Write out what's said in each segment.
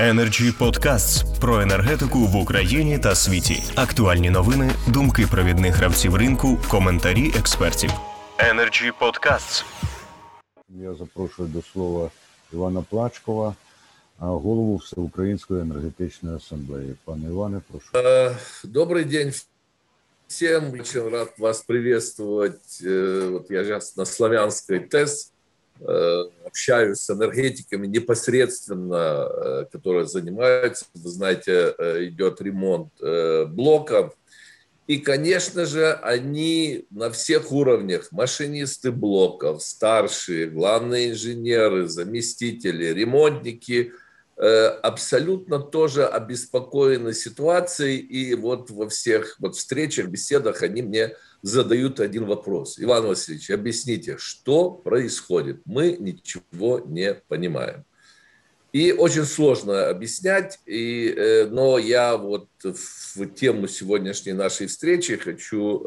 Energy Podcasts про енергетику в Україні та світі. Актуальні новини, думки провідних гравців ринку, коментарі експертів. Energy Podcasts. Я запрошую до слова Івана Плачкова, голову Всеукраїнської енергетичної асамблеї. Пане Иване, прошу. Э, добрый день всем. Очень рад вас приветствовать. Э, вот я сейчас на славянской ТЭС э, Общаюсь с энергетиками непосредственно, которые занимаются. Вы знаете, идет ремонт блока. И, конечно же, они на всех уровнях, машинисты блоков, старшие, главные инженеры, заместители, ремонтники, абсолютно тоже обеспокоены ситуацией. И вот во всех вот встречах, беседах они мне задают один вопрос. Иван Васильевич, объясните, что происходит? Мы ничего не понимаем. И очень сложно объяснять, и, но я вот в тему сегодняшней нашей встречи хочу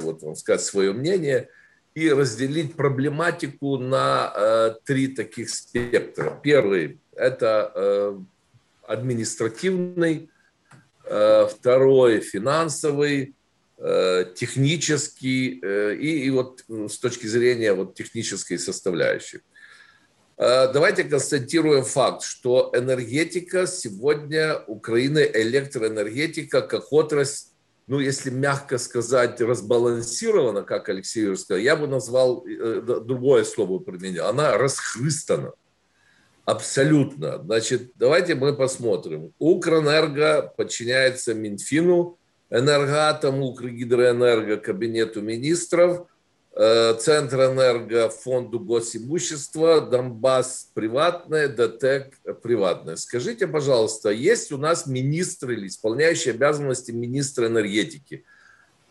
вот вам сказать свое мнение и разделить проблематику на три таких спектра. Первый – это административный, второй – финансовый, технический и, и вот с точки зрения вот технической составляющей. Давайте констатируем факт, что энергетика сегодня Украины, электроэнергетика как отрасль, ну, если мягко сказать, разбалансирована, как Алексей Юрьевич сказал, я бы назвал, другое слово применил, она расхрыстана. Абсолютно. Значит, давайте мы посмотрим. Укрэнерго подчиняется Минфину, Энергоатом, Укргидроэнерго, Кабинету министров, Центрэнерго, Фонду госимущества, Донбасс приватное, ДТЭК приватное. Скажите, пожалуйста, есть у нас министр или исполняющий обязанности министра энергетики?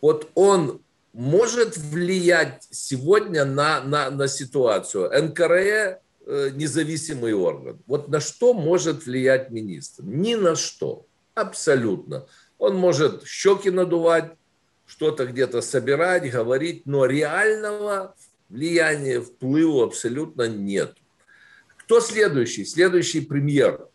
Вот он может влиять сегодня на, на, на ситуацию? НКРЕ независимый орган. Вот на что может влиять министр? Ни на что. Абсолютно. Он может щеки надувать, что-то где-то собирать, говорить, но реального влияния, вплыва абсолютно нет. Кто следующий? Следующий премьер.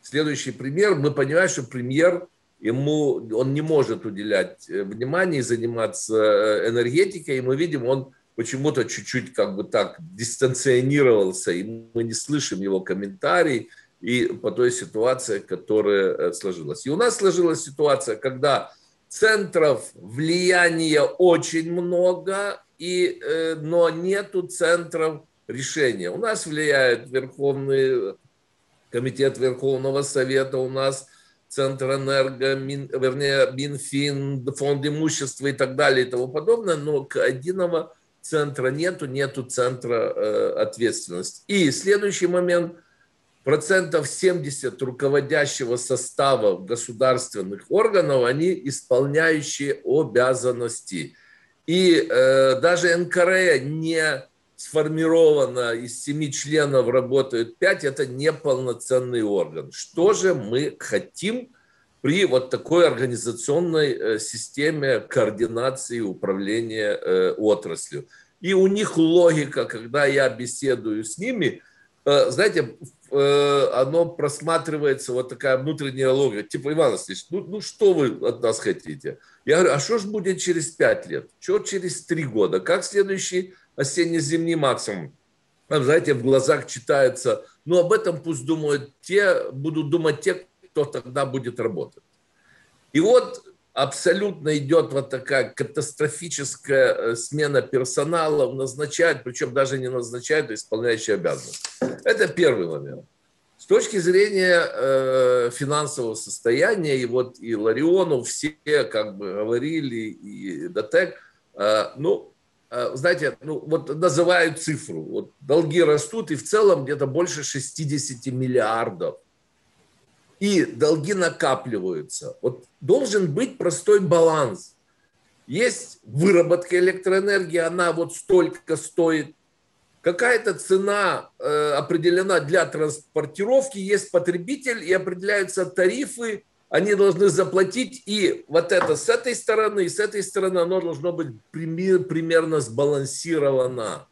Следующий премьер, мы понимаем, что премьер, ему, он не может уделять внимание и заниматься энергетикой, и мы видим, он почему-то чуть-чуть как бы так дистанционировался, и мы не слышим его комментарий и по той ситуации, которая сложилась. И у нас сложилась ситуация, когда центров влияния очень много, и, но нету центров решения. У нас влияет Верховный комитет Верховного Совета, у нас Центр энерго, Мин, вернее, Минфин, фонд имущества и так далее и тому подобное, но единого центра нету, нету центра э, ответственности. И следующий момент, процентов 70 руководящего состава государственных органов, они исполняющие обязанности. И э, даже НКР не сформировано из семи членов работают пять, это неполноценный орган. Что же мы хотим при вот такой организационной системе координации управления отраслью. И у них логика, когда я беседую с ними, знаете, оно просматривается вот такая внутренняя логика. Типа, Иван Васильевич, ну, ну что вы от нас хотите? Я говорю, а что же будет через пять лет? Что через три года? Как следующий осенне-зимний максимум? Там, знаете, в глазах читается, ну, об этом пусть думают те, будут думать те, кто тогда будет работать. И вот абсолютно идет вот такая катастрофическая смена персонала, назначают, причем даже не назначают, а исполняющие обязанности. Это первый момент. С точки зрения э, финансового состояния, и вот и Ларионов все как бы говорили, и Датек, э, ну, э, знаете, ну, вот называют цифру, вот долги растут, и в целом где-то больше 60 миллиардов и долги накапливаются. Вот должен быть простой баланс. Есть выработка электроэнергии, она вот столько стоит. Какая-то цена э, определена для транспортировки, есть потребитель и определяются тарифы, они должны заплатить, и вот это с этой стороны, и с этой стороны оно должно быть примерно сбалансировано.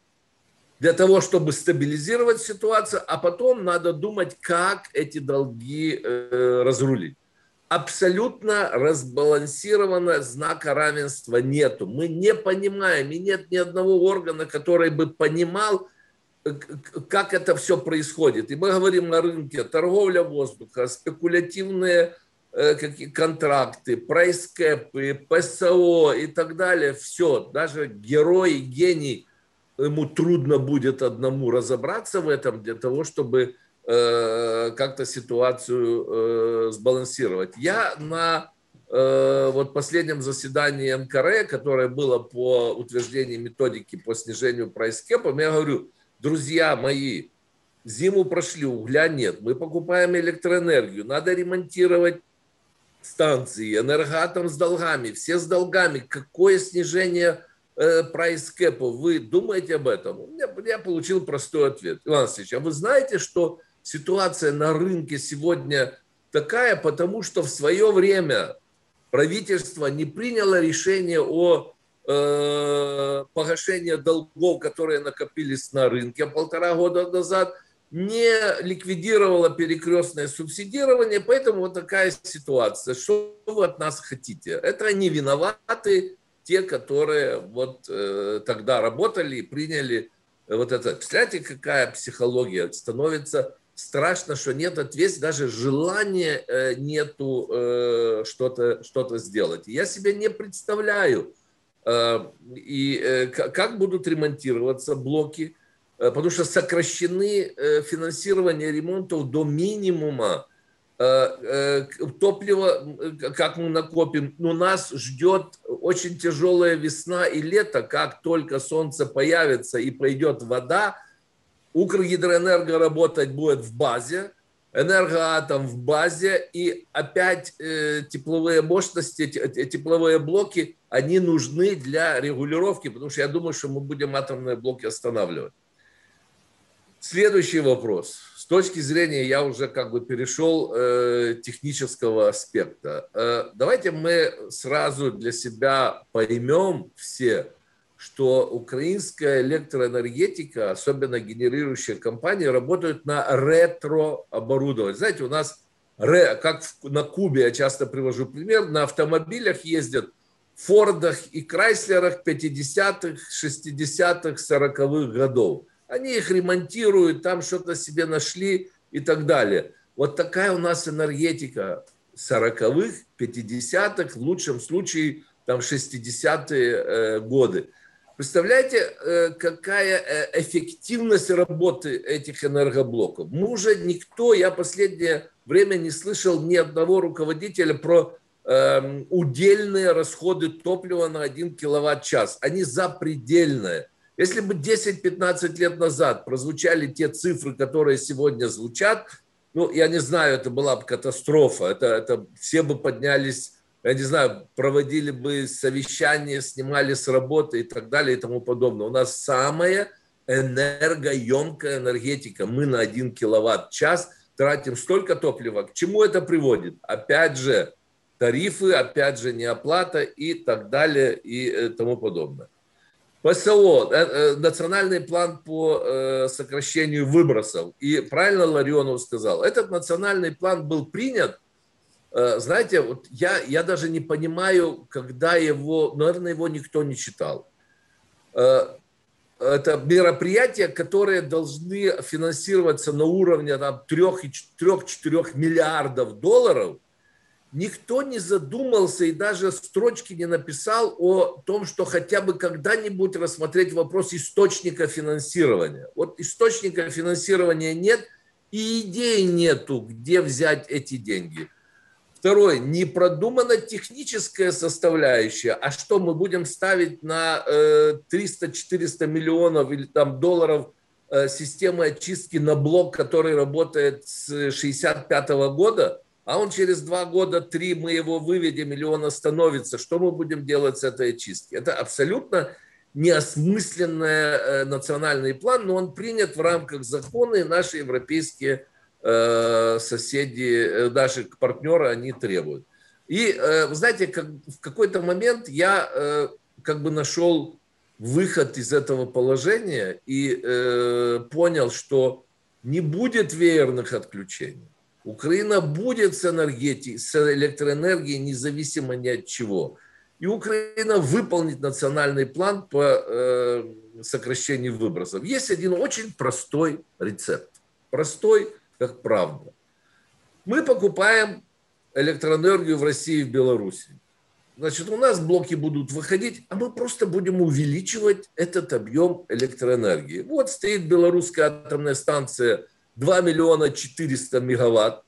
Для того, чтобы стабилизировать ситуацию, а потом надо думать, как эти долги э, разрулить. Абсолютно разбалансированного знака равенства нету. Мы не понимаем, и нет ни одного органа, который бы понимал, э, как это все происходит. И мы говорим на рынке торговля воздуха, спекулятивные э, какие контракты, прайскэпы, ПСО и так далее. Все, даже герой, гений – ему трудно будет одному разобраться в этом для того, чтобы э, как-то ситуацию э, сбалансировать. Я на э, вот последнем заседании НКР, которое было по утверждению методики по снижению прайскепа, я говорю, друзья мои, зиму прошли, угля нет, мы покупаем электроэнергию, надо ремонтировать станции, энергоатом с долгами, все с долгами, какое снижение Э, прайс-кэпу, вы думаете об этом? Я, я получил простой ответ. Иван Васильевич, а вы знаете, что ситуация на рынке сегодня такая, потому что в свое время правительство не приняло решение о э, погашении долгов, которые накопились на рынке полтора года назад, не ликвидировало перекрестное субсидирование, поэтому вот такая ситуация. Что вы от нас хотите? Это они виноваты, те, которые вот э, тогда работали и приняли вот это. Представляете, какая психология становится страшно, что нет ответственности, даже желания э, нету э, что-то что сделать. Я себе не представляю, э, и э, как будут ремонтироваться блоки, э, потому что сокращены э, финансирование ремонтов до минимума. Э, э, топливо, как мы накопим, но нас ждет очень тяжелая весна и лето, как только солнце появится и пойдет вода, Укргидроэнерго работать будет в базе, энергоатом в базе, и опять э, тепловые мощности, тепловые блоки, они нужны для регулировки, потому что я думаю, что мы будем атомные блоки останавливать. Следующий вопрос точки зрения, я уже как бы перешел э, технического аспекта. Э, давайте мы сразу для себя поймем все, что украинская электроэнергетика, особенно генерирующие компании, работают на ретро-оборудовании. Знаете, у нас, ре, как на Кубе, я часто привожу пример, на автомобилях ездят Фордах и Крайслерах 50-х, 60-х, 40-х годов. Они их ремонтируют, там что-то себе нашли и так далее. Вот такая у нас энергетика 40-х, 50-х, в лучшем случае там 60-е э, годы. Представляете, э, какая э, эффективность работы этих энергоблоков? Мы уже никто, я последнее время не слышал ни одного руководителя про э, удельные расходы топлива на 1 киловатт-час. Они запредельные. Если бы 10-15 лет назад прозвучали те цифры, которые сегодня звучат, ну, я не знаю, это была бы катастрофа. Это, это все бы поднялись, я не знаю, проводили бы совещания, снимали с работы и так далее и тому подобное. У нас самая энергоемкая энергетика. Мы на 1 киловатт-час тратим столько топлива. К чему это приводит? Опять же, тарифы, опять же, неоплата и так далее и э, тому подобное. ПСО, э, э, национальный план по э, сокращению выбросов. И правильно Ларионов сказал, этот национальный план был принят, знаете, вот я, я даже не понимаю, когда его, наверное, его никто не читал. Это мероприятия, которые должны финансироваться на уровне 3-4 миллиардов долларов – никто не задумался и даже строчки не написал о том, что хотя бы когда-нибудь рассмотреть вопрос источника финансирования. Вот источника финансирования нет, и идеи нету, где взять эти деньги. Второе, не продумана техническая составляющая, а что мы будем ставить на 300-400 миллионов или там долларов э, системы очистки на блок, который работает с 1965 года – а он через два года, три мы его выведем, или он остановится, что мы будем делать с этой очисткой? Это абсолютно неосмысленный э, национальный план, но он принят в рамках закона, и наши европейские э, соседи, э, наши партнеры, они требуют. И, вы знаете, как, в какой-то момент я как бы нашел выход из этого положения и понял, что не будет веерных отключений. Украина будет с энергетикой, с электроэнергией независимо ни от чего. И Украина выполнит национальный план по э, сокращению выбросов. Есть один очень простой рецепт. Простой, как правда. Мы покупаем электроэнергию в России и в Беларуси. Значит, у нас блоки будут выходить, а мы просто будем увеличивать этот объем электроэнергии. Вот стоит белорусская атомная станция 2 миллиона 400 мегаватт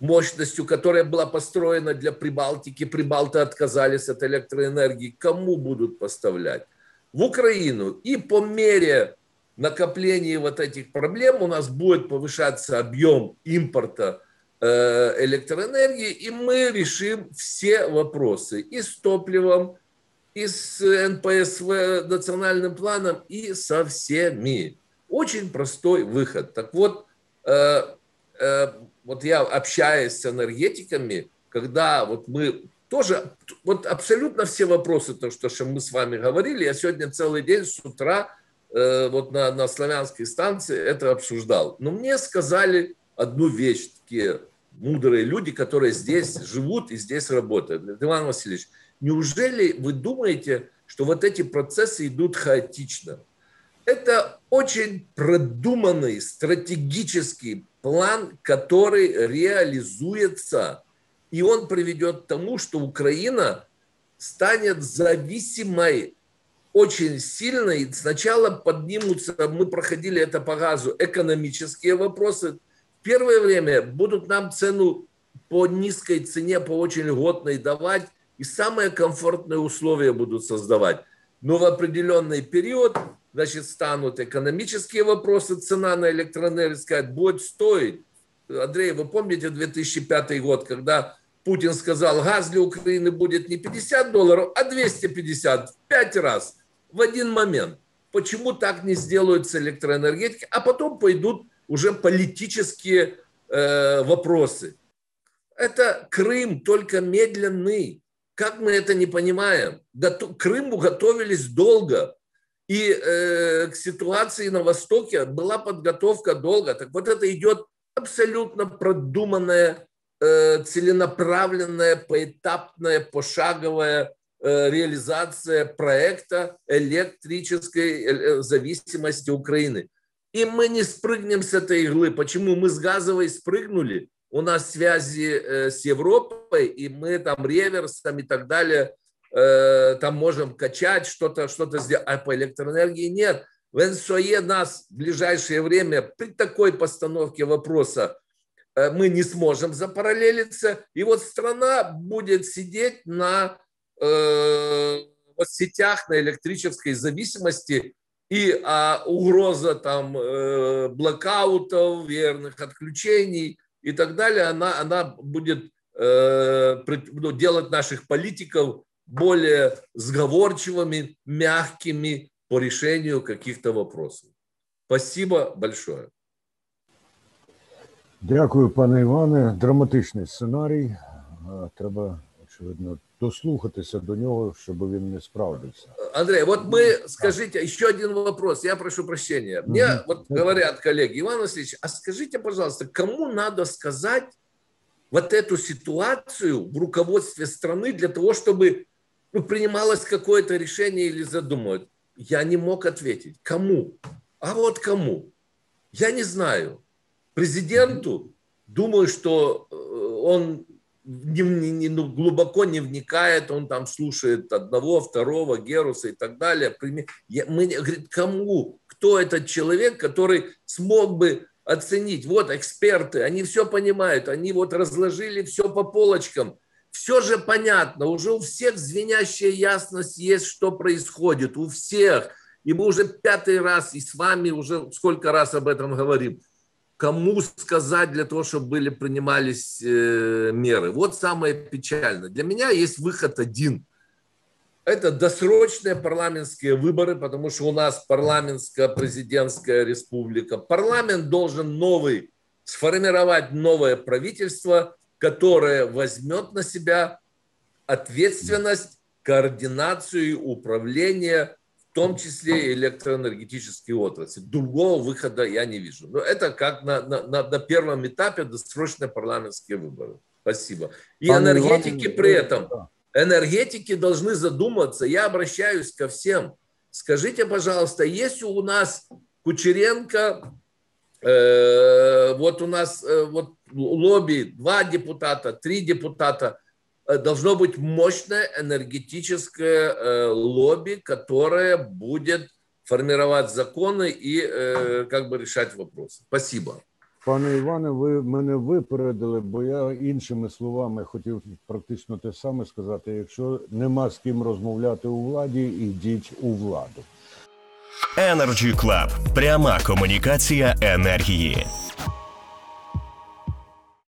мощностью, которая была построена для Прибалтики. Прибалты отказались от электроэнергии. Кому будут поставлять? В Украину. И по мере накопления вот этих проблем у нас будет повышаться объем импорта Э, электроэнергии, и мы решим все вопросы и с топливом, и с НПСВ национальным планом, и со всеми. Очень простой выход. Так вот, э, э, вот я общаюсь с энергетиками, когда вот мы тоже, вот абсолютно все вопросы, то, что мы с вами говорили, я сегодня целый день с утра вот на, на славянской станции это обсуждал. Но мне сказали одну вещь, такие мудрые люди, которые здесь живут и здесь работают. Иван Васильевич, неужели вы думаете, что вот эти процессы идут хаотично? Это очень продуманный стратегический план, который реализуется, и он приведет к тому, что Украина станет зависимой очень сильной. Сначала поднимутся, мы проходили это по газу, экономические вопросы, первое время будут нам цену по низкой цене, по очень льготной давать, и самые комфортные условия будут создавать. Но в определенный период, значит, станут экономические вопросы, цена на электроэнергию, сказать, будет стоить. Андрей, вы помните 2005 год, когда Путин сказал, газ для Украины будет не 50 долларов, а 250, в 5 раз, в один момент. Почему так не сделают с электроэнергетикой, а потом пойдут уже политические э, вопросы. Это Крым, только медленный. Как мы это не понимаем? К Крыму готовились долго. И э, к ситуации на Востоке была подготовка долго. Так вот это идет абсолютно продуманная, э, целенаправленная, поэтапная, пошаговая э, реализация проекта электрической э, зависимости Украины. И мы не спрыгнем с этой иглы. Почему? Мы с газовой спрыгнули, у нас связи э, с Европой, и мы там реверсом и так далее, э, там можем качать что-то, что-то сделать, а по электроэнергии нет. В НСОЕ нас в ближайшее время при такой постановке вопроса э, мы не сможем запараллелиться, и вот страна будет сидеть на э, сетях, на электрической зависимости, и а, угроза там э, блокаутов, верных отключений и так далее, она, она будет э, ну, делать наших политиков более сговорчивыми, мягкими по решению каких-то вопросов. Спасибо большое. Дякую, пане Іване. Драматичний сценарій. Треба, очевидно, дослухатися до нього, щоб він не справдився. Андрей, вот мы, скажите, еще один вопрос, я прошу прощения. Мне угу. вот говорят коллеги, Иван Васильевич, а скажите, пожалуйста, кому надо сказать вот эту ситуацию в руководстве страны для того, чтобы ну, принималось какое-то решение или задумывать? Я не мог ответить. Кому? А вот кому? Я не знаю. Президенту, думаю, что э, он не, не, ну, глубоко не вникает, он там слушает одного, второго, Геруса и так далее. Я, мы, говорит, кому? Кто этот человек, который смог бы оценить? Вот эксперты, они все понимают, они вот разложили все по полочкам. Все же понятно, уже у всех звенящая ясность есть, что происходит, у всех. И мы уже пятый раз, и с вами уже сколько раз об этом говорим кому сказать для того, чтобы были принимались э, меры. Вот самое печальное. Для меня есть выход один. Это досрочные парламентские выборы, потому что у нас парламентская президентская республика. Парламент должен новый, сформировать новое правительство, которое возьмет на себя ответственность, координацию, управление том числе и электроэнергетические отрасли. Другого выхода я не вижу. Но это как на, на, на, первом этапе досрочные парламентские выборы. Спасибо. И энергетики при этом, энергетики должны задуматься. Я обращаюсь ко всем. Скажите, пожалуйста, есть у нас Кучеренко, э, вот у нас э, вот лобби, два депутата, три депутата, Э, должно быть мощное энергетическое э, лобби, которое будет формировать законы и э, как бы решать вопросы. Спасибо. Пане Іване, ви мене випередили, бо я іншими словами хотів практично те саме сказати. Якщо нема з ким розмовляти у владі, ідіть у владу. Energy Club. Пряма комунікація енергії.